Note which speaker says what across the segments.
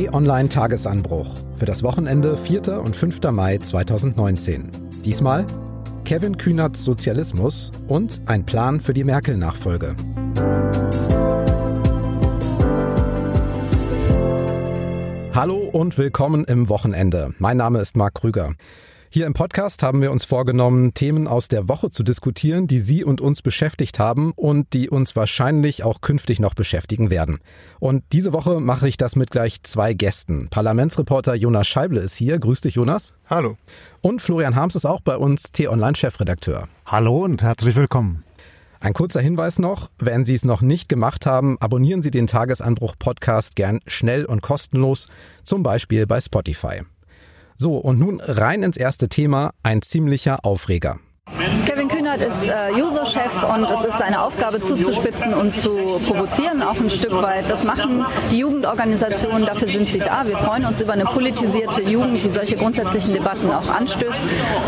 Speaker 1: T-Online Tagesanbruch für das Wochenende 4. und 5. Mai 2019. Diesmal Kevin Kühnerts Sozialismus und ein Plan für die Merkel-Nachfolge. Hallo und willkommen im Wochenende. Mein Name ist Marc Krüger. Hier im Podcast haben wir uns vorgenommen, Themen aus der Woche zu diskutieren, die Sie und uns beschäftigt haben und die uns wahrscheinlich auch künftig noch beschäftigen werden. Und diese Woche mache ich das mit gleich zwei Gästen. Parlamentsreporter Jonas Scheible ist hier. Grüß dich, Jonas.
Speaker 2: Hallo.
Speaker 1: Und Florian Harms ist auch bei uns, T-Online-Chefredakteur.
Speaker 3: Hallo und herzlich willkommen.
Speaker 1: Ein kurzer Hinweis noch, wenn Sie es noch nicht gemacht haben, abonnieren Sie den Tagesanbruch Podcast gern schnell und kostenlos, zum Beispiel bei Spotify. So, und nun rein ins erste Thema, ein ziemlicher Aufreger.
Speaker 4: Kevin Kühnert ist äh, User-Chef und es ist seine Aufgabe zuzuspitzen und zu provozieren, auch ein Stück weit. Das machen die Jugendorganisationen, dafür sind sie da. Wir freuen uns über eine politisierte Jugend, die solche grundsätzlichen Debatten auch anstößt.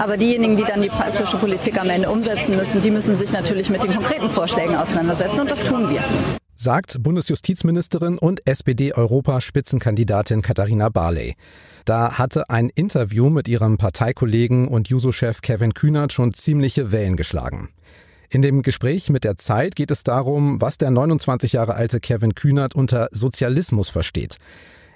Speaker 4: Aber diejenigen, die dann die praktische Politik am Ende umsetzen müssen, die müssen sich natürlich mit den konkreten Vorschlägen auseinandersetzen und das tun wir
Speaker 1: sagt Bundesjustizministerin und SPD-Europaspitzenkandidatin Katharina Barley. Da hatte ein Interview mit ihrem Parteikollegen und Juso-Chef Kevin Kühnert schon ziemliche Wellen geschlagen. In dem Gespräch mit der Zeit geht es darum, was der 29 Jahre alte Kevin Kühnert unter Sozialismus versteht.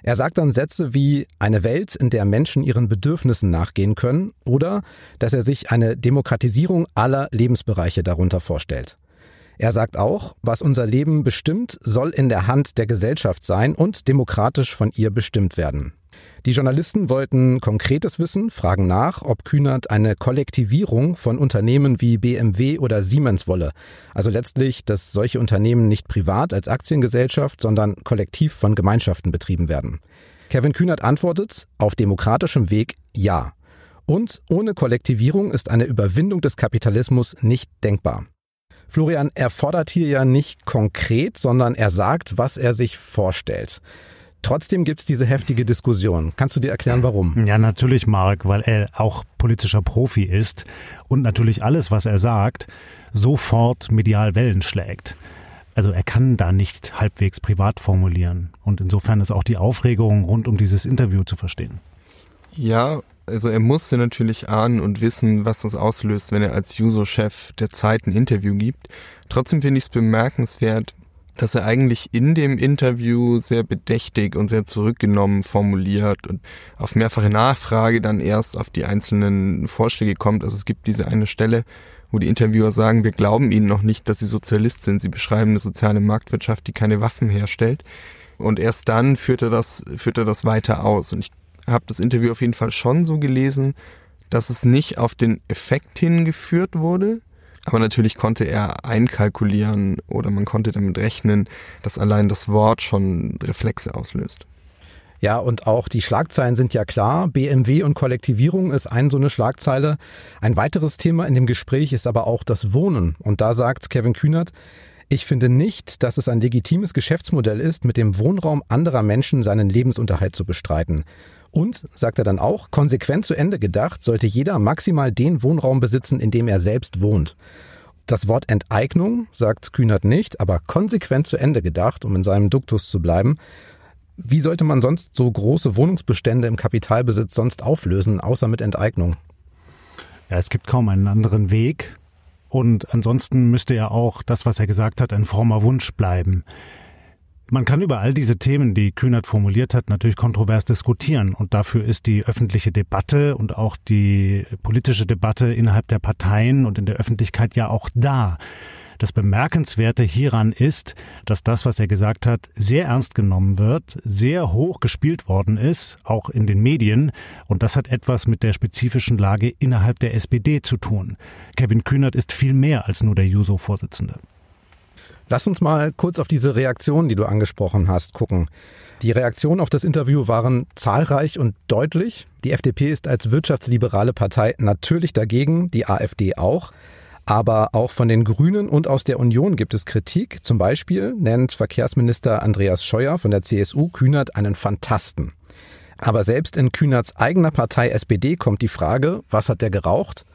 Speaker 1: Er sagt dann Sätze wie eine Welt, in der Menschen ihren Bedürfnissen nachgehen können oder dass er sich eine Demokratisierung aller Lebensbereiche darunter vorstellt. Er sagt auch, was unser Leben bestimmt, soll in der Hand der Gesellschaft sein und demokratisch von ihr bestimmt werden. Die Journalisten wollten konkretes Wissen, fragen nach, ob Kühnert eine Kollektivierung von Unternehmen wie BMW oder Siemens wolle. Also letztlich, dass solche Unternehmen nicht privat als Aktiengesellschaft, sondern kollektiv von Gemeinschaften betrieben werden. Kevin Kühnert antwortet, auf demokratischem Weg ja. Und ohne Kollektivierung ist eine Überwindung des Kapitalismus nicht denkbar. Florian, er fordert hier ja nicht konkret, sondern er sagt, was er sich vorstellt. Trotzdem gibt es diese heftige Diskussion. Kannst du dir erklären, warum?
Speaker 3: Ja, natürlich, Marc, weil er auch politischer Profi ist und natürlich alles, was er sagt, sofort medial Wellen schlägt. Also er kann da nicht halbwegs privat formulieren. Und insofern ist auch die Aufregung rund um dieses Interview zu verstehen.
Speaker 2: Ja, also er musste natürlich ahnen und wissen, was das auslöst, wenn er als Juso-Chef der Zeit ein Interview gibt. Trotzdem finde ich es bemerkenswert, dass er eigentlich in dem Interview sehr bedächtig und sehr zurückgenommen formuliert und auf mehrfache Nachfrage dann erst auf die einzelnen Vorschläge kommt. Also es gibt diese eine Stelle, wo die Interviewer sagen, wir glauben ihnen noch nicht, dass sie Sozialist sind. Sie beschreiben eine soziale Marktwirtschaft, die keine Waffen herstellt. Und erst dann führt er das, führt er das weiter aus. Und ich habe das Interview auf jeden Fall schon so gelesen, dass es nicht auf den Effekt hingeführt wurde, aber natürlich konnte er einkalkulieren oder man konnte damit rechnen, dass allein das Wort schon Reflexe auslöst.
Speaker 1: Ja, und auch die Schlagzeilen sind ja klar. BMW und Kollektivierung ist ein so eine Schlagzeile. Ein weiteres Thema in dem Gespräch ist aber auch das Wohnen. Und da sagt Kevin Kühnert, ich finde nicht, dass es ein legitimes Geschäftsmodell ist, mit dem Wohnraum anderer Menschen seinen Lebensunterhalt zu bestreiten. Und, sagt er dann auch, konsequent zu Ende gedacht, sollte jeder maximal den Wohnraum besitzen, in dem er selbst wohnt. Das Wort Enteignung sagt Kühnert nicht, aber konsequent zu Ende gedacht, um in seinem Duktus zu bleiben. Wie sollte man sonst so große Wohnungsbestände im Kapitalbesitz sonst auflösen, außer mit Enteignung?
Speaker 3: Ja, es gibt kaum einen anderen Weg. Und ansonsten müsste ja auch das, was er gesagt hat, ein frommer Wunsch bleiben. Man kann über all diese Themen, die Kühnert formuliert hat, natürlich kontrovers diskutieren. Und dafür ist die öffentliche Debatte und auch die politische Debatte innerhalb der Parteien und in der Öffentlichkeit ja auch da. Das Bemerkenswerte hieran ist, dass das, was er gesagt hat, sehr ernst genommen wird, sehr hoch gespielt worden ist, auch in den Medien. Und das hat etwas mit der spezifischen Lage innerhalb der SPD zu tun. Kevin Kühnert ist viel mehr als nur der Juso-Vorsitzende.
Speaker 1: Lass uns mal kurz auf diese Reaktionen, die du angesprochen hast, gucken. Die Reaktionen auf das Interview waren zahlreich und deutlich. Die FDP ist als wirtschaftsliberale Partei natürlich dagegen, die AfD auch. Aber auch von den Grünen und aus der Union gibt es Kritik. Zum Beispiel nennt Verkehrsminister Andreas Scheuer von der CSU Kühnert einen Fantasten. Aber selbst in Kühnerts eigener Partei SPD kommt die Frage, was hat der geraucht?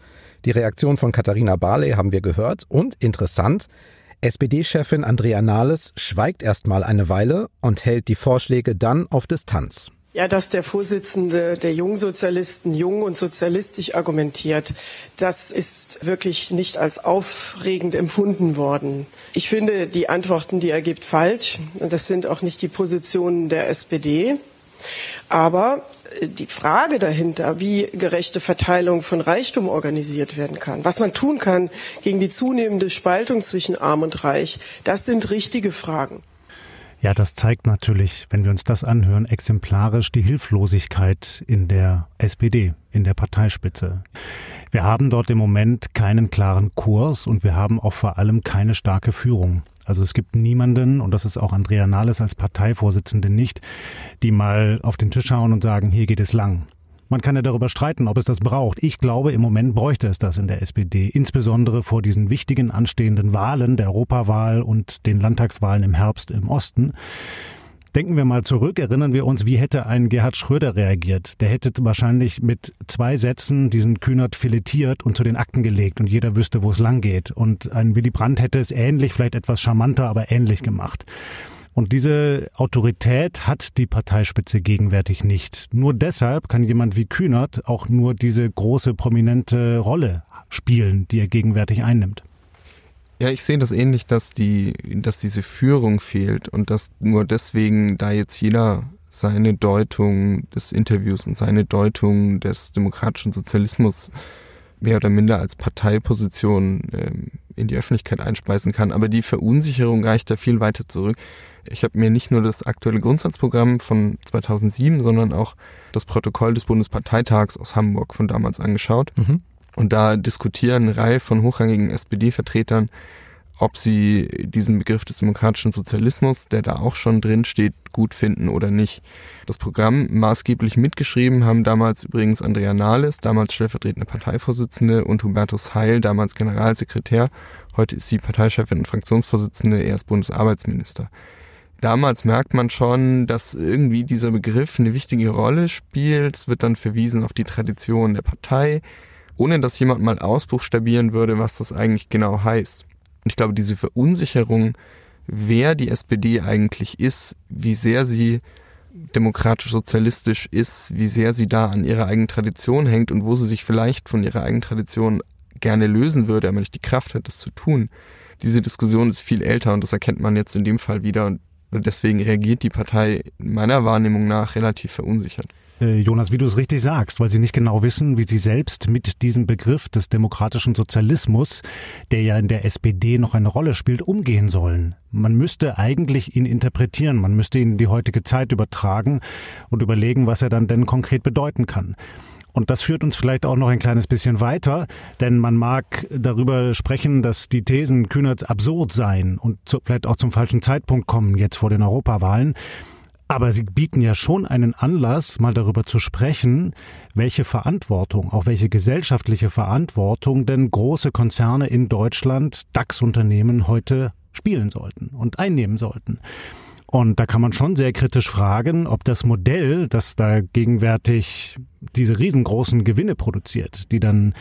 Speaker 1: Die Reaktion von Katharina Barley haben wir gehört und interessant, SPD-Chefin Andrea Nahles schweigt erstmal eine Weile und hält die Vorschläge dann auf Distanz.
Speaker 5: Ja, dass der Vorsitzende der Jungsozialisten jung und sozialistisch argumentiert, das ist wirklich nicht als aufregend empfunden worden. Ich finde die Antworten, die er gibt, falsch. Das sind auch nicht die Positionen der SPD. Aber die Frage dahinter, wie gerechte Verteilung von Reichtum organisiert werden kann, was man tun kann gegen die zunehmende Spaltung zwischen Arm und Reich, das sind richtige Fragen.
Speaker 3: Ja, das zeigt natürlich, wenn wir uns das anhören, exemplarisch die Hilflosigkeit in der SPD, in der Parteispitze. Wir haben dort im Moment keinen klaren Kurs und wir haben auch vor allem keine starke Führung. Also es gibt niemanden, und das ist auch Andrea Nahles als Parteivorsitzende nicht, die mal auf den Tisch schauen und sagen, hier geht es lang. Man kann ja darüber streiten, ob es das braucht. Ich glaube, im Moment bräuchte es das in der SPD, insbesondere vor diesen wichtigen anstehenden Wahlen, der Europawahl und den Landtagswahlen im Herbst im Osten. Denken wir mal zurück, erinnern wir uns, wie hätte ein Gerhard Schröder reagiert? Der hätte wahrscheinlich mit zwei Sätzen diesen Kühnert filetiert und zu den Akten gelegt und jeder wüsste, wo es lang geht. Und ein Willy Brandt hätte es ähnlich, vielleicht etwas charmanter, aber ähnlich gemacht. Und diese Autorität hat die Parteispitze gegenwärtig nicht. Nur deshalb kann jemand wie Kühnert auch nur diese große prominente Rolle spielen, die er gegenwärtig einnimmt.
Speaker 2: Ja, ich sehe das ähnlich, dass die, dass diese Führung fehlt und dass nur deswegen da jetzt jeder seine Deutung des Interviews und seine Deutung des demokratischen Sozialismus mehr oder minder als Parteiposition ähm, in die Öffentlichkeit einspeisen kann. Aber die Verunsicherung reicht da viel weiter zurück. Ich habe mir nicht nur das aktuelle Grundsatzprogramm von 2007, sondern auch das Protokoll des Bundesparteitags aus Hamburg von damals angeschaut. Mhm. Und da diskutieren eine Reihe von hochrangigen SPD-Vertretern, ob sie diesen Begriff des demokratischen Sozialismus, der da auch schon drin steht, gut finden oder nicht. Das Programm maßgeblich mitgeschrieben haben damals übrigens Andrea Nahles, damals stellvertretende Parteivorsitzende, und Hubertus Heil, damals Generalsekretär. Heute ist sie Parteichefin und Fraktionsvorsitzende, er ist Bundesarbeitsminister damals merkt man schon, dass irgendwie dieser Begriff eine wichtige Rolle spielt. Es wird dann verwiesen auf die Tradition der Partei, ohne dass jemand mal ausbuchstabieren würde, was das eigentlich genau heißt. Und ich glaube, diese Verunsicherung, wer die SPD eigentlich ist, wie sehr sie demokratisch-sozialistisch ist, wie sehr sie da an ihrer eigenen Tradition hängt und wo sie sich vielleicht von ihrer eigenen Tradition gerne lösen würde, aber nicht die Kraft hat, das zu tun. Diese Diskussion ist viel älter und das erkennt man jetzt in dem Fall wieder und deswegen reagiert die Partei meiner Wahrnehmung nach relativ verunsichert.
Speaker 3: Äh, Jonas, wie du es richtig sagst, weil sie nicht genau wissen, wie sie selbst mit diesem Begriff des demokratischen Sozialismus, der ja in der SPD noch eine Rolle spielt, umgehen sollen. Man müsste eigentlich ihn interpretieren, man müsste ihn in die heutige Zeit übertragen und überlegen, was er dann denn konkret bedeuten kann. Und das führt uns vielleicht auch noch ein kleines bisschen weiter, denn man mag darüber sprechen, dass die Thesen Kühnerts absurd seien und zu, vielleicht auch zum falschen Zeitpunkt kommen, jetzt vor den Europawahlen. Aber sie bieten ja schon einen Anlass, mal darüber zu sprechen, welche Verantwortung, auch welche gesellschaftliche Verantwortung denn große Konzerne in Deutschland, DAX-Unternehmen heute spielen sollten und einnehmen sollten. Und da kann man schon sehr kritisch fragen, ob das Modell, das da gegenwärtig diese riesengroßen Gewinne produziert, die dann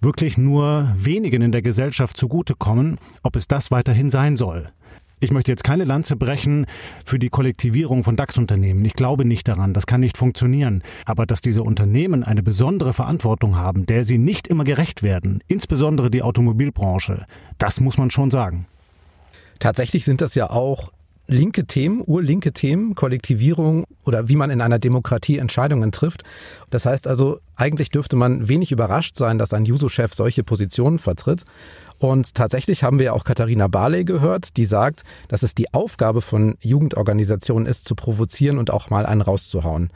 Speaker 3: wirklich nur wenigen in der Gesellschaft zugutekommen, ob es das weiterhin sein soll. Ich möchte jetzt keine Lanze brechen für die Kollektivierung von DAX-Unternehmen. Ich glaube nicht daran, das kann nicht funktionieren. Aber dass diese Unternehmen eine besondere Verantwortung haben, der sie nicht immer gerecht werden, insbesondere die Automobilbranche, das muss man schon sagen.
Speaker 1: Tatsächlich sind das ja auch linke Themen, urlinke Themen, Kollektivierung oder wie man in einer Demokratie Entscheidungen trifft. Das heißt also, eigentlich dürfte man wenig überrascht sein, dass ein Juso-Chef solche Positionen vertritt. Und tatsächlich haben wir auch Katharina Barley gehört, die sagt, dass es die Aufgabe von Jugendorganisationen ist, zu provozieren und auch mal einen rauszuhauen.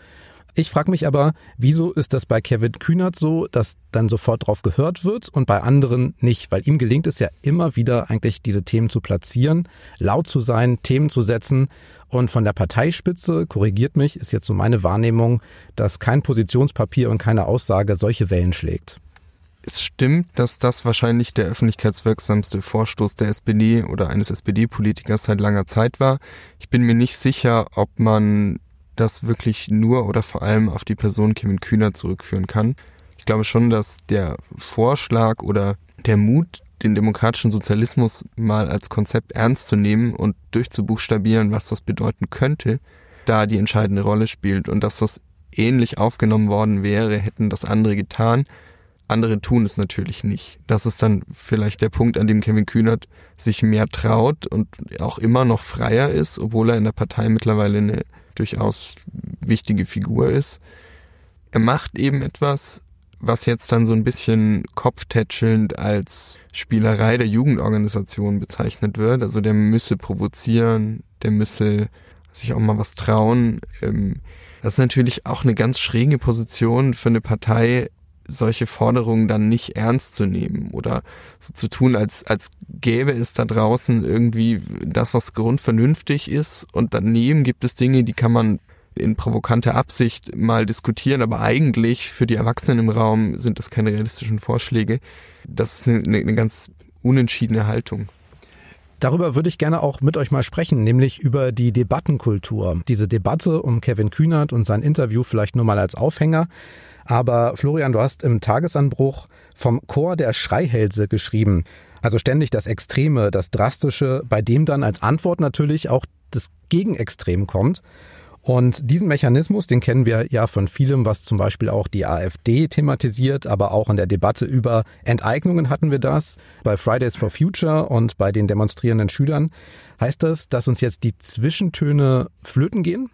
Speaker 1: Ich frage mich aber, wieso ist das bei Kevin Kühnert so, dass dann sofort drauf gehört wird und bei anderen nicht? Weil ihm gelingt es ja immer wieder eigentlich diese Themen zu platzieren, laut zu sein, Themen zu setzen. Und von der Parteispitze, korrigiert mich, ist jetzt so meine Wahrnehmung, dass kein Positionspapier und keine Aussage solche Wellen schlägt.
Speaker 2: Es stimmt, dass das wahrscheinlich der öffentlichkeitswirksamste Vorstoß der SPD oder eines SPD-Politikers seit langer Zeit war. Ich bin mir nicht sicher, ob man das wirklich nur oder vor allem auf die Person Kevin Kühner zurückführen kann. Ich glaube schon, dass der Vorschlag oder der Mut den demokratischen Sozialismus mal als Konzept ernst zu nehmen und durchzubuchstabieren, was das bedeuten könnte, da die entscheidende Rolle spielt und dass das ähnlich aufgenommen worden wäre, hätten das andere getan. Andere tun es natürlich nicht. Das ist dann vielleicht der Punkt, an dem Kevin Kühnert sich mehr traut und auch immer noch freier ist, obwohl er in der Partei mittlerweile eine durchaus wichtige Figur ist. Er macht eben etwas, was jetzt dann so ein bisschen kopftätschelnd als Spielerei der Jugendorganisation bezeichnet wird. Also der müsse provozieren, der müsse sich auch mal was trauen. Ähm, das ist natürlich auch eine ganz schräge Position für eine Partei, solche Forderungen dann nicht ernst zu nehmen oder so zu tun, als, als gäbe es da draußen irgendwie das, was grundvernünftig ist und daneben gibt es Dinge, die kann man in provokanter Absicht mal diskutieren, aber eigentlich für die Erwachsenen im Raum sind das keine realistischen Vorschläge. Das ist eine, eine ganz unentschiedene Haltung.
Speaker 1: Darüber würde ich gerne auch mit euch mal sprechen, nämlich über die Debattenkultur. Diese Debatte um Kevin Kühnert und sein Interview vielleicht nur mal als Aufhänger. Aber Florian, du hast im Tagesanbruch vom Chor der Schreihälse geschrieben. Also ständig das Extreme, das Drastische, bei dem dann als Antwort natürlich auch das Gegenextrem kommt. Und diesen Mechanismus, den kennen wir ja von vielem, was zum Beispiel auch die AfD thematisiert, aber auch in der Debatte über Enteignungen hatten wir das, bei Fridays for Future und bei den demonstrierenden Schülern. Heißt das, dass uns jetzt die Zwischentöne flöten gehen?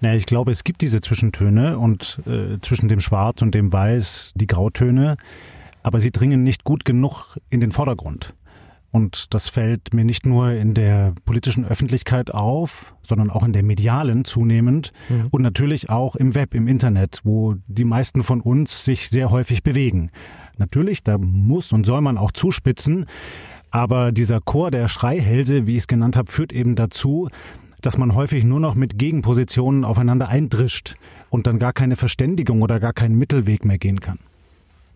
Speaker 3: Na, ich glaube, es gibt diese Zwischentöne und äh, zwischen dem Schwarz und dem Weiß die Grautöne, aber sie dringen nicht gut genug in den Vordergrund. Und das fällt mir nicht nur in der politischen Öffentlichkeit auf, sondern auch in der medialen zunehmend mhm. und natürlich auch im Web, im Internet, wo die meisten von uns sich sehr häufig bewegen. Natürlich, da muss und soll man auch zuspitzen, aber dieser Chor der Schreihälse, wie ich es genannt habe, führt eben dazu, dass man häufig nur noch mit Gegenpositionen aufeinander eindrischt und dann gar keine Verständigung oder gar keinen Mittelweg mehr gehen kann.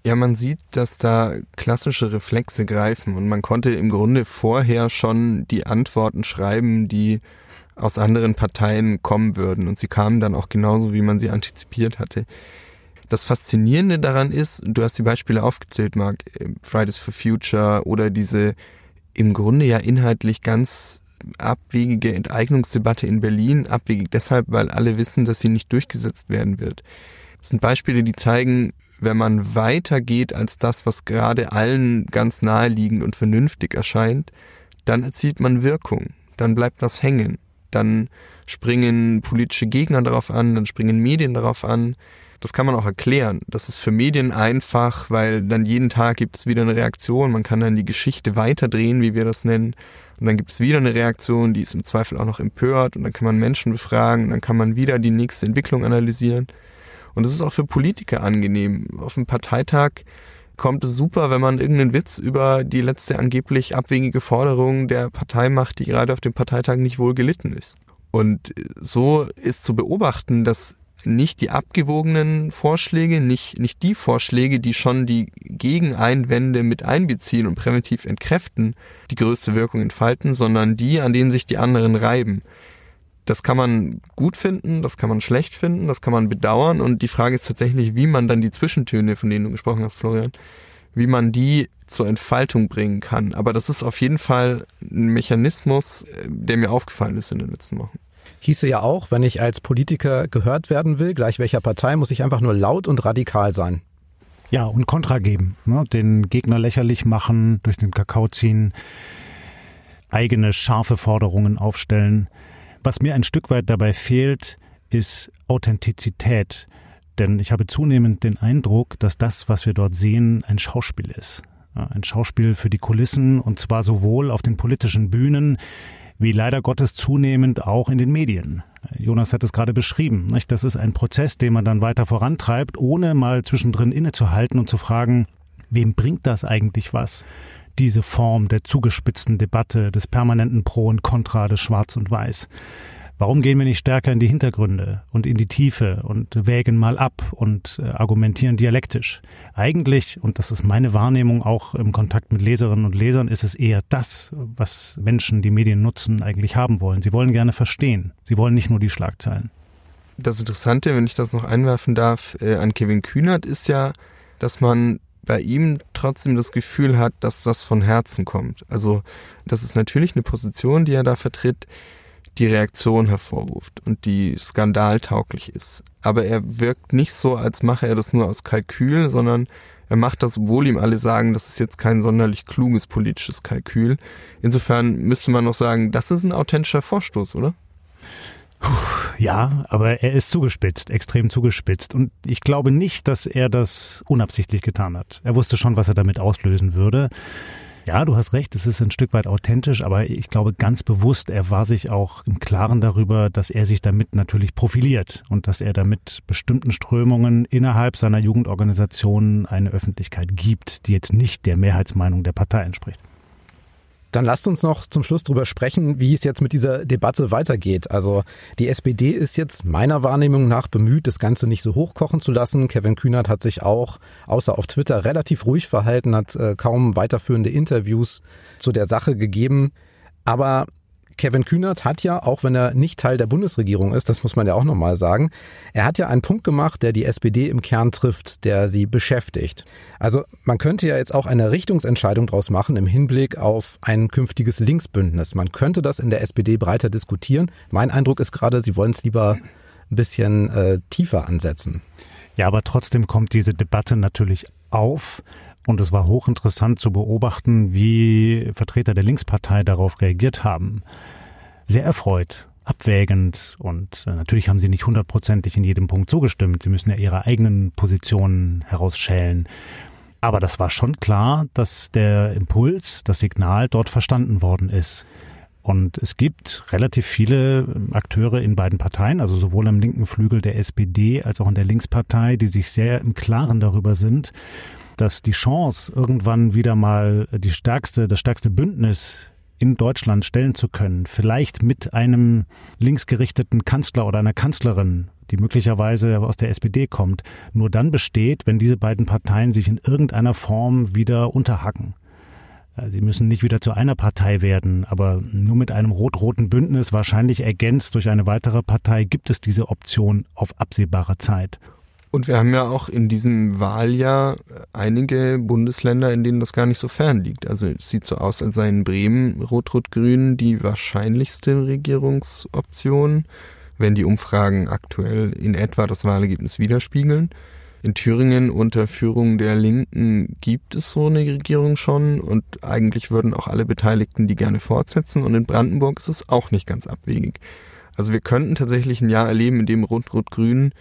Speaker 2: Ja, man sieht, dass da klassische Reflexe greifen und man konnte im Grunde vorher schon die Antworten schreiben, die aus anderen Parteien kommen würden und sie kamen dann auch genauso, wie man sie antizipiert hatte. Das Faszinierende daran ist, du hast die Beispiele aufgezählt, Mark, äh, Fridays for Future oder diese im Grunde ja inhaltlich ganz abwegige Enteignungsdebatte in Berlin, abwegig deshalb, weil alle wissen, dass sie nicht durchgesetzt werden wird. Das sind Beispiele, die zeigen, wenn man weitergeht als das, was gerade allen ganz naheliegend und vernünftig erscheint, dann erzielt man Wirkung, dann bleibt was hängen, dann springen politische Gegner darauf an, dann springen Medien darauf an. Das kann man auch erklären. Das ist für Medien einfach, weil dann jeden Tag gibt es wieder eine Reaktion. Man kann dann die Geschichte weiterdrehen, wie wir das nennen. Und dann gibt es wieder eine Reaktion, die ist im Zweifel auch noch empört. Und dann kann man Menschen befragen. Und dann kann man wieder die nächste Entwicklung analysieren. Und es ist auch für Politiker angenehm. Auf dem Parteitag kommt es super, wenn man irgendeinen Witz über die letzte angeblich abwegige Forderung der Partei macht, die gerade auf dem Parteitag nicht wohl gelitten ist. Und so ist zu beobachten, dass nicht die abgewogenen Vorschläge, nicht, nicht die Vorschläge, die schon die Gegeneinwände mit einbeziehen und präventiv entkräften, die größte Wirkung entfalten, sondern die, an denen sich die anderen reiben das kann man gut finden, das kann man schlecht finden, das kann man bedauern und die Frage ist tatsächlich, wie man dann die Zwischentöne, von denen du gesprochen hast, Florian, wie man die zur Entfaltung bringen kann. Aber das ist auf jeden Fall ein Mechanismus, äh, der mir aufgefallen ist in den letzten Wochen.
Speaker 1: Hieße ja auch, wenn ich als Politiker gehört werden will, gleich welcher Partei, muss ich einfach nur laut und radikal sein.
Speaker 3: Ja, und Kontra geben, ne? den Gegner lächerlich machen, durch den Kakao ziehen, eigene scharfe Forderungen aufstellen. Was mir ein Stück weit dabei fehlt, ist Authentizität. Denn ich habe zunehmend den Eindruck, dass das, was wir dort sehen, ein Schauspiel ist. Ein Schauspiel für die Kulissen und zwar sowohl auf den politischen Bühnen wie leider Gottes zunehmend auch in den Medien. Jonas hat es gerade beschrieben. Das ist ein Prozess, den man dann weiter vorantreibt, ohne mal zwischendrin innezuhalten und zu fragen, wem bringt das eigentlich was? Diese Form der zugespitzten Debatte, des permanenten Pro und Contra, des Schwarz und Weiß. Warum gehen wir nicht stärker in die Hintergründe und in die Tiefe und wägen mal ab und äh, argumentieren dialektisch? Eigentlich, und das ist meine Wahrnehmung auch im Kontakt mit Leserinnen und Lesern, ist es eher das, was Menschen, die Medien nutzen, eigentlich haben wollen. Sie wollen gerne verstehen. Sie wollen nicht nur die Schlagzeilen.
Speaker 2: Das Interessante, wenn ich das noch einwerfen darf, äh, an Kevin Kühnert ist ja, dass man bei ihm trotzdem das Gefühl hat, dass das von Herzen kommt. Also das ist natürlich eine Position, die er da vertritt, die Reaktion hervorruft und die skandaltauglich ist. Aber er wirkt nicht so, als mache er das nur aus Kalkül, sondern er macht das, obwohl ihm alle sagen, das ist jetzt kein sonderlich kluges politisches Kalkül. Insofern müsste man noch sagen, das ist ein authentischer Vorstoß, oder?
Speaker 3: Ja, aber er ist zugespitzt, extrem zugespitzt. Und ich glaube nicht, dass er das unabsichtlich getan hat. Er wusste schon, was er damit auslösen würde. Ja, du hast recht, es ist ein Stück weit authentisch, aber ich glaube ganz bewusst, er war sich auch im Klaren darüber, dass er sich damit natürlich profiliert und dass er damit bestimmten Strömungen innerhalb seiner Jugendorganisation eine Öffentlichkeit gibt, die jetzt nicht der Mehrheitsmeinung der Partei entspricht.
Speaker 1: Dann lasst uns noch zum Schluss darüber sprechen, wie es jetzt mit dieser Debatte weitergeht. Also die SPD ist jetzt meiner Wahrnehmung nach bemüht, das Ganze nicht so hochkochen zu lassen. Kevin Kühnert hat sich auch, außer auf Twitter, relativ ruhig verhalten, hat äh, kaum weiterführende Interviews zu der Sache gegeben. Aber Kevin Kühnert hat ja, auch wenn er nicht Teil der Bundesregierung ist, das muss man ja auch nochmal sagen, er hat ja einen Punkt gemacht, der die SPD im Kern trifft, der sie beschäftigt. Also man könnte ja jetzt auch eine Richtungsentscheidung daraus machen im Hinblick auf ein künftiges Linksbündnis. Man könnte das in der SPD breiter diskutieren. Mein Eindruck ist gerade, sie wollen es lieber ein bisschen äh, tiefer ansetzen.
Speaker 3: Ja, aber trotzdem kommt diese Debatte natürlich auf. Und es war hochinteressant zu beobachten, wie Vertreter der Linkspartei darauf reagiert haben. Sehr erfreut, abwägend und äh, natürlich haben sie nicht hundertprozentig in jedem Punkt zugestimmt. Sie müssen ja ihre eigenen Positionen herausschälen. Aber das war schon klar, dass der Impuls, das Signal dort verstanden worden ist. Und es gibt relativ viele ähm, Akteure in beiden Parteien, also sowohl am linken Flügel der SPD als auch in der Linkspartei, die sich sehr im Klaren darüber sind, dass die Chance, irgendwann wieder mal die stärkste, das stärkste Bündnis in Deutschland stellen zu können, vielleicht mit einem linksgerichteten Kanzler oder einer Kanzlerin, die möglicherweise aus der SPD kommt, nur dann besteht, wenn diese beiden Parteien sich in irgendeiner Form wieder unterhacken. Äh, sie müssen nicht wieder zu einer Partei werden, aber nur mit einem rot-roten Bündnis, wahrscheinlich ergänzt durch eine weitere Partei, gibt es diese Option auf absehbare Zeit.
Speaker 2: Und wir haben ja auch in diesem Wahljahr einige Bundesländer, in denen das gar nicht so fern liegt. Also es sieht so aus, als seien Bremen Rot-Rot-Grün die wahrscheinlichste Regierungsoption, wenn die Umfragen aktuell in etwa das Wahlergebnis widerspiegeln. In Thüringen unter Führung der Linken gibt es so eine Regierung schon und eigentlich würden auch alle Beteiligten die gerne fortsetzen und in Brandenburg ist es auch nicht ganz abwegig. Also wir könnten tatsächlich ein Jahr erleben, in dem Rot-Rot-Grün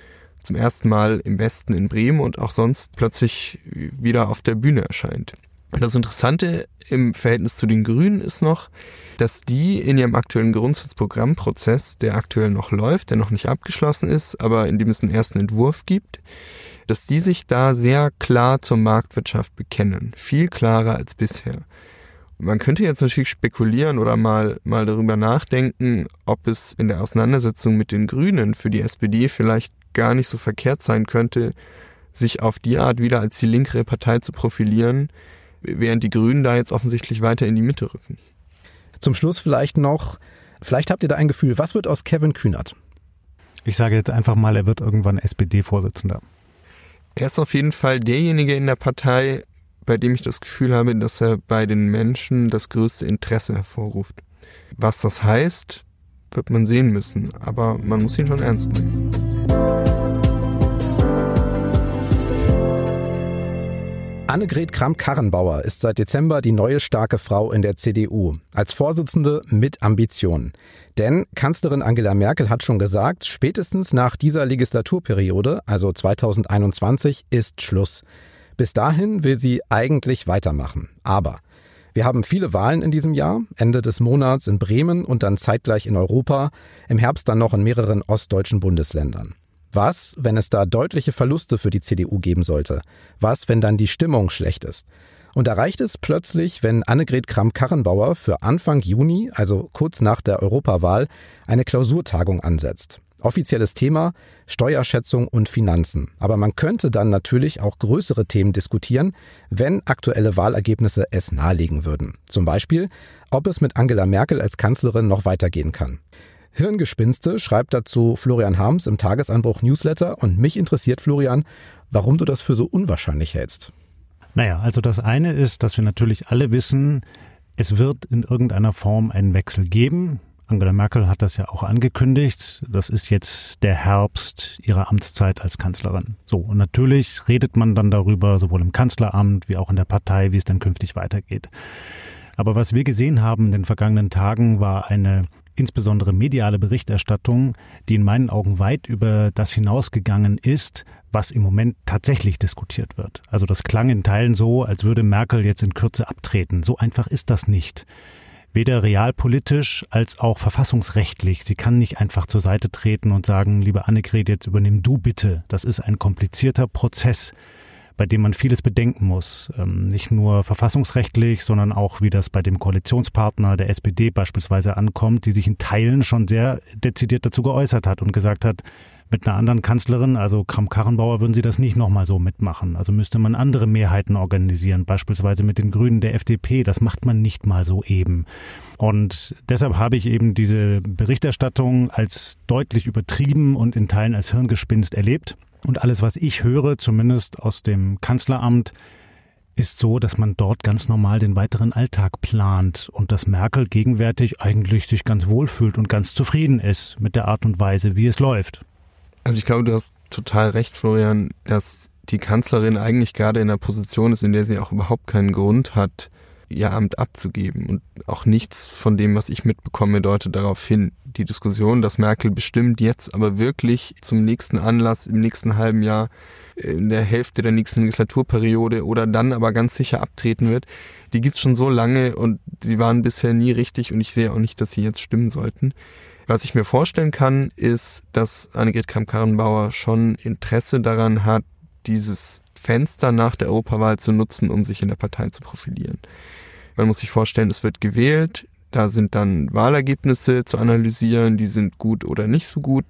Speaker 2: zum ersten Mal im Westen in Bremen und auch sonst plötzlich wieder auf der Bühne erscheint. Das Interessante im Verhältnis zu den Grünen ist noch, dass die in ihrem aktuellen Grundsatzprogrammprozess, der aktuell noch läuft, der noch nicht abgeschlossen ist, aber in dem es einen ersten Entwurf gibt, dass die sich da sehr klar zur Marktwirtschaft bekennen. Viel klarer als bisher. Man könnte jetzt natürlich spekulieren oder mal, mal darüber nachdenken, ob es in der Auseinandersetzung mit den Grünen für die SPD vielleicht gar nicht so verkehrt sein könnte, sich auf die Art wieder als die linkere Partei zu profilieren, während die Grünen da jetzt offensichtlich weiter in die Mitte rücken.
Speaker 1: Zum Schluss vielleicht noch, vielleicht habt ihr da ein Gefühl, was wird aus Kevin Kühnert?
Speaker 3: Ich sage jetzt einfach mal, er wird irgendwann SPD-Vorsitzender.
Speaker 2: Er ist auf jeden Fall derjenige in der Partei, bei dem ich das Gefühl habe, dass er bei den Menschen das größte Interesse hervorruft. Was das heißt, wird man sehen müssen, aber man muss ihn schon ernst nehmen.
Speaker 1: Annegret Kramp-Karrenbauer ist seit Dezember die neue starke Frau in der CDU. Als Vorsitzende mit Ambitionen. Denn Kanzlerin Angela Merkel hat schon gesagt, spätestens nach dieser Legislaturperiode, also 2021, ist Schluss. Bis dahin will sie eigentlich weitermachen. Aber wir haben viele Wahlen in diesem Jahr, Ende des Monats in Bremen und dann zeitgleich in Europa, im Herbst dann noch in mehreren ostdeutschen Bundesländern. Was, wenn es da deutliche Verluste für die CDU geben sollte? Was, wenn dann die Stimmung schlecht ist? Und da reicht es plötzlich, wenn Annegret Kramp-Karrenbauer für Anfang Juni, also kurz nach der Europawahl, eine Klausurtagung ansetzt. Offizielles Thema Steuerschätzung und Finanzen. Aber man könnte dann natürlich auch größere Themen diskutieren, wenn aktuelle Wahlergebnisse es nahelegen würden. Zum Beispiel, ob es mit Angela Merkel als Kanzlerin noch weitergehen kann. Hirngespinste schreibt dazu Florian Harms im Tagesanbruch Newsletter und mich interessiert, Florian, warum du das für so unwahrscheinlich hältst.
Speaker 3: Naja, also das eine ist, dass wir natürlich alle wissen, es wird in irgendeiner Form einen Wechsel geben. Angela Merkel hat das ja auch angekündigt. Das ist jetzt der Herbst ihrer Amtszeit als Kanzlerin. So, und natürlich redet man dann darüber, sowohl im Kanzleramt wie auch in der Partei, wie es dann künftig weitergeht. Aber was wir gesehen haben in den vergangenen Tagen war eine insbesondere mediale Berichterstattung, die in meinen Augen weit über das hinausgegangen ist, was im Moment tatsächlich diskutiert wird. Also das klang in Teilen so, als würde Merkel jetzt in Kürze abtreten. So einfach ist das nicht. Weder realpolitisch als auch verfassungsrechtlich. Sie kann nicht einfach zur Seite treten und sagen, liebe Annegret, jetzt übernimm du bitte. Das ist ein komplizierter Prozess bei dem man vieles bedenken muss. Ähm, nicht nur verfassungsrechtlich, sondern auch, wie das bei dem Koalitionspartner der SPD beispielsweise ankommt, die sich in Teilen schon sehr dezidiert dazu geäußert hat und gesagt hat, mit einer anderen Kanzlerin, also Kram-Karrenbauer, würden sie das nicht nochmal so mitmachen. Also müsste man andere Mehrheiten organisieren, beispielsweise mit den Grünen der FDP. Das macht man nicht mal so eben. Und deshalb habe ich eben diese Berichterstattung als deutlich übertrieben und in Teilen als Hirngespinst erlebt. Und alles, was ich höre, zumindest aus dem Kanzleramt, ist so, dass man dort ganz normal den weiteren Alltag plant und dass Merkel gegenwärtig eigentlich sich ganz wohl fühlt und ganz zufrieden ist mit der Art und Weise, wie es läuft.
Speaker 2: Also ich glaube, du hast total recht, Florian, dass die Kanzlerin eigentlich gerade in einer Position ist, in der sie auch überhaupt keinen Grund hat, ihr Amt abzugeben. Und auch nichts von dem, was ich mitbekomme, deutet darauf hin. Die Diskussion, dass Merkel bestimmt jetzt aber wirklich zum nächsten Anlass im nächsten halben Jahr in der Hälfte der nächsten Legislaturperiode oder dann aber ganz sicher abtreten wird, die gibt's schon so lange und sie waren bisher nie richtig und ich sehe auch nicht, dass sie jetzt stimmen sollten. Was ich mir vorstellen kann, ist, dass Annegret Kramp-Karrenbauer schon Interesse daran hat, dieses Fenster nach der Europawahl zu nutzen, um sich in der Partei zu profilieren. Man muss sich vorstellen, es wird gewählt, da sind dann Wahlergebnisse zu analysieren, die sind gut oder nicht so gut.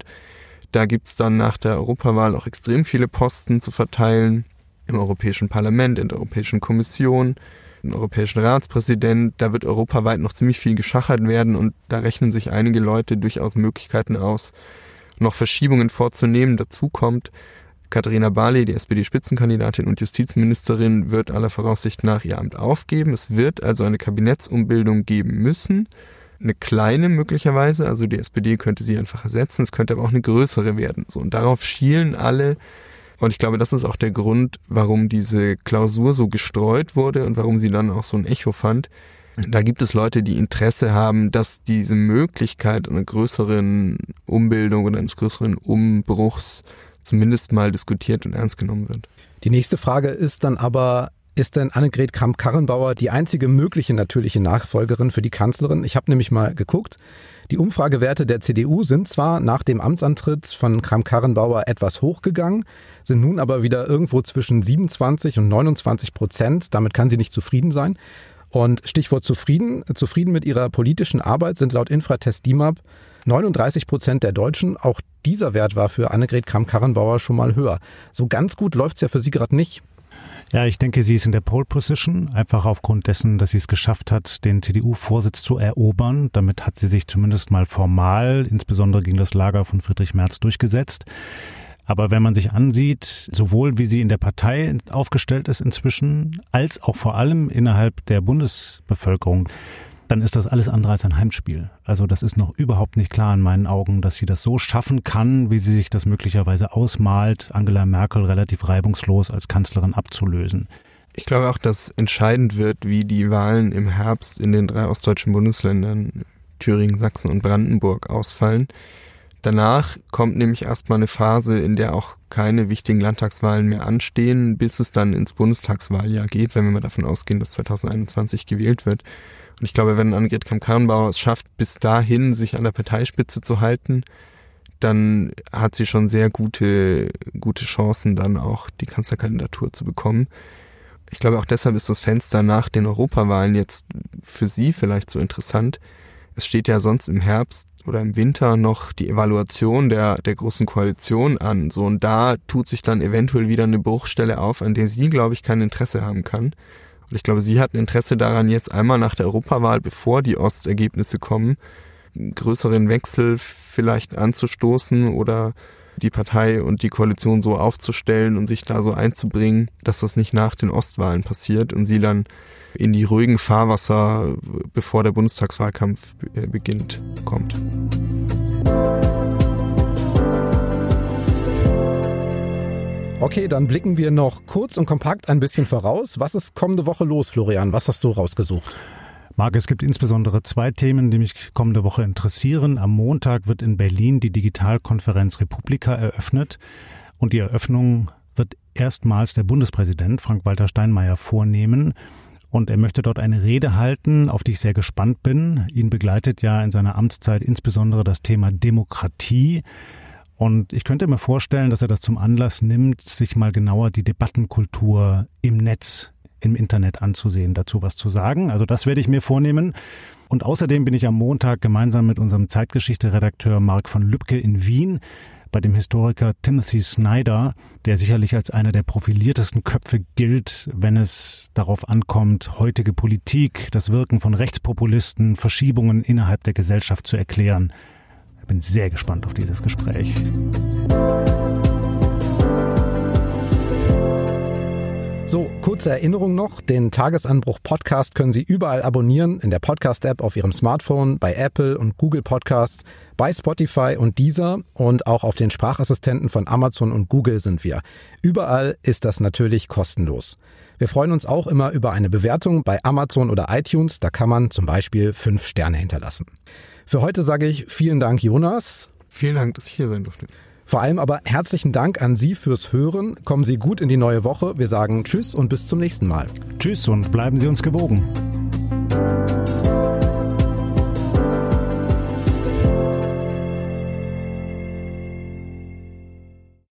Speaker 2: Da gibt's dann nach der Europawahl auch extrem viele Posten zu verteilen im Europäischen Parlament, in der Europäischen Kommission, im Europäischen Ratspräsident. Da wird europaweit noch ziemlich viel geschachert werden und da rechnen sich einige Leute durchaus Möglichkeiten aus, noch Verschiebungen vorzunehmen. Dazu kommt, Katharina Barley, die SPD-Spitzenkandidatin und Justizministerin, wird aller Voraussicht nach ihr Amt aufgeben. Es wird also eine Kabinettsumbildung geben müssen. Eine kleine möglicherweise, also die SPD könnte sie einfach ersetzen, es könnte aber auch eine größere werden. So, und darauf schielen alle. Und ich glaube, das ist auch der Grund, warum diese Klausur so gestreut wurde und warum sie dann auch so ein Echo fand. Da gibt es Leute, die Interesse haben, dass diese Möglichkeit einer größeren Umbildung oder eines größeren Umbruchs zumindest mal diskutiert und ernst genommen wird.
Speaker 1: Die nächste Frage ist dann aber, ist denn Annegret Kramp-Karrenbauer die einzige mögliche natürliche Nachfolgerin für die Kanzlerin? Ich habe nämlich mal geguckt. Die Umfragewerte der CDU sind zwar nach dem Amtsantritt von Kramp-Karrenbauer etwas hochgegangen, sind nun aber wieder irgendwo zwischen 27 und 29 Prozent. Damit kann sie nicht zufrieden sein. Und Stichwort zufrieden, zufrieden mit ihrer politischen Arbeit sind laut Infratest DIMAP 39 Prozent der Deutschen. Auch dieser Wert war für Annegret Kramp-Karrenbauer schon mal höher. So ganz gut läuft's ja für sie gerade nicht.
Speaker 3: Ja, ich denke, sie ist in der Pole Position, einfach aufgrund dessen, dass sie es geschafft hat, den CDU-Vorsitz zu erobern. Damit hat sie sich zumindest mal formal, insbesondere gegen das Lager von Friedrich Merz, durchgesetzt. Aber wenn man sich ansieht, sowohl wie sie in der Partei aufgestellt ist inzwischen, als auch vor allem innerhalb der Bundesbevölkerung, dann ist das alles andere als ein Heimspiel. Also das ist noch überhaupt nicht klar in meinen Augen, dass sie das so schaffen kann, wie sie sich das möglicherweise ausmalt, Angela Merkel relativ reibungslos als Kanzlerin abzulösen.
Speaker 2: Ich glaube auch, dass entscheidend wird, wie die Wahlen im Herbst in den drei ostdeutschen Bundesländern Thüringen, Sachsen und Brandenburg ausfallen. Danach kommt nämlich erstmal eine Phase, in der auch keine wichtigen Landtagswahlen mehr anstehen, bis es dann ins Bundestagswahljahr geht, wenn wir mal davon ausgehen, dass 2021 gewählt wird. Und ich glaube, wenn Annegret Kramp-Karrenbauer es schafft, bis dahin sich an der Parteispitze zu halten, dann hat sie schon sehr gute, gute Chancen, dann auch die Kanzlerkandidatur zu bekommen. Ich glaube, auch deshalb ist das Fenster nach den Europawahlen jetzt für sie vielleicht so interessant. Es steht ja sonst im Herbst oder im Winter noch die Evaluation der, der großen Koalition an. So, und da tut sich dann eventuell wieder eine Bruchstelle auf, an der sie, glaube ich, kein Interesse haben kann. Und ich glaube, sie hat ein Interesse daran, jetzt einmal nach der Europawahl, bevor die Ostergebnisse kommen, einen größeren Wechsel vielleicht anzustoßen oder die Partei und die Koalition so aufzustellen und sich da so einzubringen, dass das nicht nach den Ostwahlen passiert und sie dann in die ruhigen Fahrwasser, bevor der Bundestagswahlkampf äh, beginnt, kommt.
Speaker 1: Okay, dann blicken wir noch kurz und kompakt ein bisschen voraus. Was ist kommende Woche los, Florian? Was hast du rausgesucht?
Speaker 3: Marc, es gibt insbesondere zwei Themen, die mich kommende Woche interessieren. Am Montag wird in Berlin die Digitalkonferenz Republika eröffnet und die Eröffnung wird erstmals der Bundespräsident Frank-Walter Steinmeier vornehmen. Und er möchte dort eine Rede halten, auf die ich sehr gespannt bin. Ihn begleitet ja in seiner Amtszeit insbesondere das Thema Demokratie. Und ich könnte mir vorstellen, dass er das zum Anlass nimmt, sich mal genauer die Debattenkultur im Netz, im Internet anzusehen, dazu was zu sagen. Also das werde ich mir vornehmen. Und außerdem bin ich am Montag gemeinsam mit unserem Zeitgeschichte-Redakteur Marc von Lübcke in Wien bei dem Historiker Timothy Snyder, der sicherlich als einer der profiliertesten Köpfe gilt, wenn es darauf ankommt, heutige Politik, das Wirken von Rechtspopulisten, Verschiebungen innerhalb der Gesellschaft zu erklären bin sehr gespannt auf dieses Gespräch.
Speaker 1: So, kurze Erinnerung noch, den Tagesanbruch Podcast können Sie überall abonnieren, in der Podcast-App auf Ihrem Smartphone, bei Apple und Google Podcasts, bei Spotify und Deezer und auch auf den Sprachassistenten von Amazon und Google sind wir. Überall ist das natürlich kostenlos. Wir freuen uns auch immer über eine Bewertung bei Amazon oder iTunes, da kann man zum Beispiel fünf Sterne hinterlassen. Für heute sage ich vielen Dank, Jonas.
Speaker 2: Vielen Dank, dass ich hier sein durfte.
Speaker 1: Vor allem aber herzlichen Dank an Sie fürs Hören. Kommen Sie gut in die neue Woche. Wir sagen Tschüss und bis zum nächsten Mal.
Speaker 3: Tschüss und bleiben Sie uns gewogen.